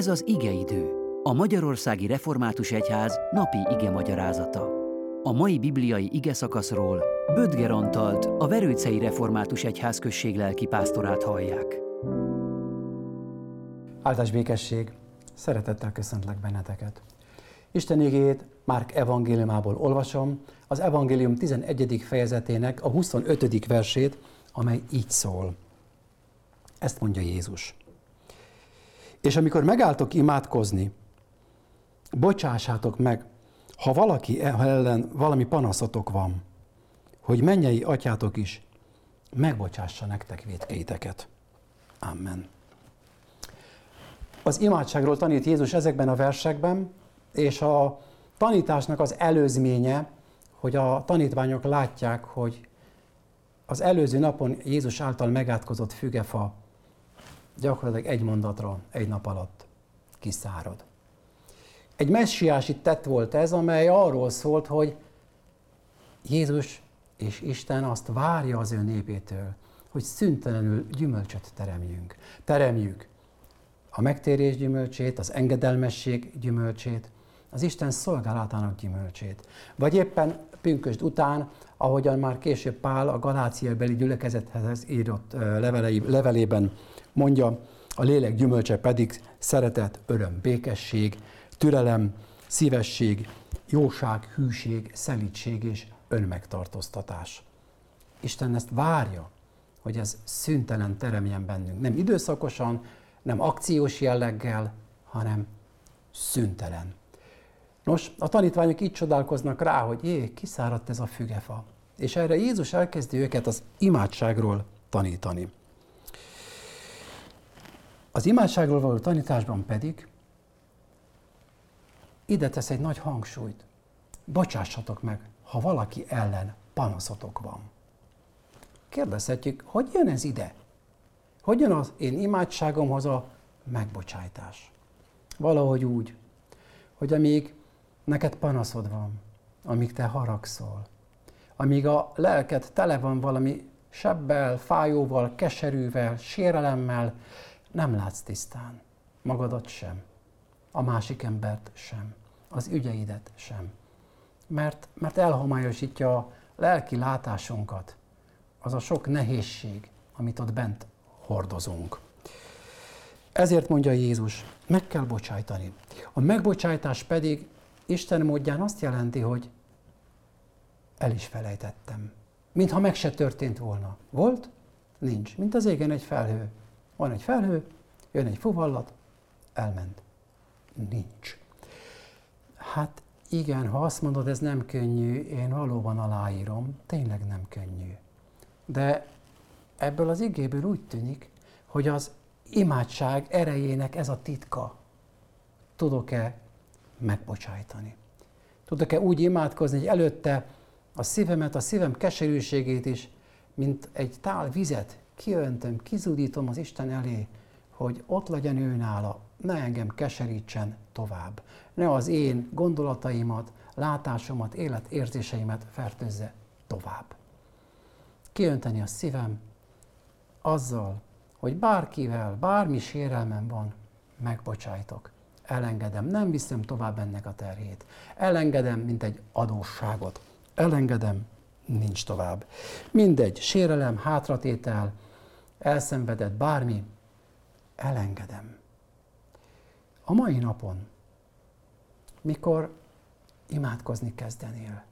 Ez az igeidő, a Magyarországi Református Egyház napi ige magyarázata. A mai bibliai ige szakaszról Bödger Antalt, a Verőcei Református Egyház község lelki pásztorát hallják. Áldás békesség! Szeretettel köszöntlek benneteket! Isten igét Márk evangéliumából olvasom, az evangélium 11. fejezetének a 25. versét, amely így szól. Ezt mondja Jézus. És amikor megálltok imádkozni, bocsássátok meg, ha valaki ellen valami panaszotok van, hogy mennyei atyátok is megbocsássa nektek védkeiteket. Amen. Az imádságról tanít Jézus ezekben a versekben, és a tanításnak az előzménye, hogy a tanítványok látják, hogy az előző napon Jézus által megátkozott fügefa gyakorlatilag egy mondatra, egy nap alatt kiszárad. Egy messiási tett volt ez, amely arról szólt, hogy Jézus és Isten azt várja az ő népétől, hogy szüntelenül gyümölcsöt teremjünk. Teremjük a megtérés gyümölcsét, az engedelmesség gyümölcsét, az Isten szolgálatának gyümölcsét. Vagy éppen pünkösd után, ahogyan már később Pál a Galácia beli gyülekezethez írott levelei, levelében mondja, a lélek gyümölcse pedig szeretet, öröm, békesség, türelem, szívesség, jóság, hűség, szelítség és önmegtartóztatás. Isten ezt várja, hogy ez szüntelen teremjen bennünk. Nem időszakosan, nem akciós jelleggel, hanem szüntelen. Nos, a tanítványok így csodálkoznak rá, hogy jé, kiszáradt ez a fügefa. És erre Jézus elkezdi őket az imádságról tanítani. Az imádságról való tanításban pedig ide tesz egy nagy hangsúlyt. Bocsássatok meg, ha valaki ellen panaszotok van. Kérdezhetjük, hogy jön ez ide? Hogy jön az én imádságomhoz a megbocsájtás? Valahogy úgy, hogy amíg neked panaszod van, amíg te haragszol, amíg a lelked tele van valami sebbel, fájóval, keserűvel, sérelemmel, nem látsz tisztán. Magadat sem. A másik embert sem. Az ügyeidet sem. Mert, mert elhomályosítja a lelki látásunkat. Az a sok nehézség, amit ott bent hordozunk. Ezért mondja Jézus, meg kell bocsájtani. A megbocsájtás pedig Isten módján azt jelenti, hogy el is felejtettem. Mintha meg se történt volna. Volt? Nincs. Mint az égen egy felhő. Van egy felhő, jön egy fuvallat, elment. Nincs. Hát igen, ha azt mondod, ez nem könnyű, én valóban aláírom, tényleg nem könnyű. De ebből az igéből úgy tűnik, hogy az imádság erejének ez a titka. Tudok-e megbocsájtani? Tudok-e úgy imádkozni, hogy előtte a szívemet, a szívem keserűségét is, mint egy tál vizet kiöntöm, kizudítom az Isten elé, hogy ott legyen ő nála, ne engem keserítsen tovább. Ne az én gondolataimat, látásomat, életérzéseimet fertőzze tovább. Kiönteni a szívem azzal, hogy bárkivel, bármi sérelmem van, megbocsájtok. Elengedem, nem viszem tovább ennek a terhét. Elengedem, mint egy adósságot. Elengedem, nincs tovább. Mindegy, sérelem, hátratétel, elszenvedett bármi, elengedem. A mai napon, mikor imádkozni kezdenél,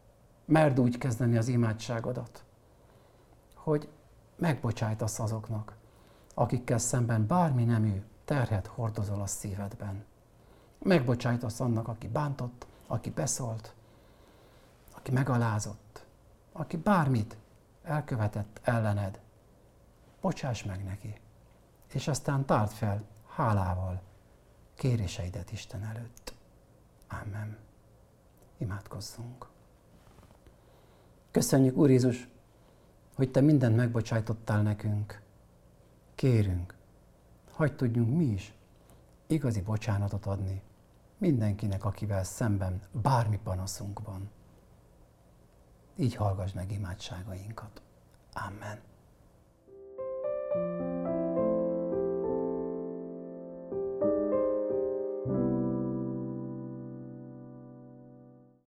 merd úgy kezdeni az imádságodat, hogy megbocsájtasz azoknak, akikkel szemben bármi nemű terhet hordozol a szívedben. Megbocsájtasz annak, aki bántott, aki beszólt, aki megalázott, aki bármit elkövetett ellened, bocsáss meg neki, és aztán tárd fel hálával kéréseidet Isten előtt. Amen. Imádkozzunk. Köszönjük, Úr Jézus, hogy Te mindent megbocsájtottál nekünk. Kérünk, hagyd tudjunk mi is igazi bocsánatot adni mindenkinek, akivel szemben bármi panaszunk van. Így hallgass meg imádságainkat. Amen.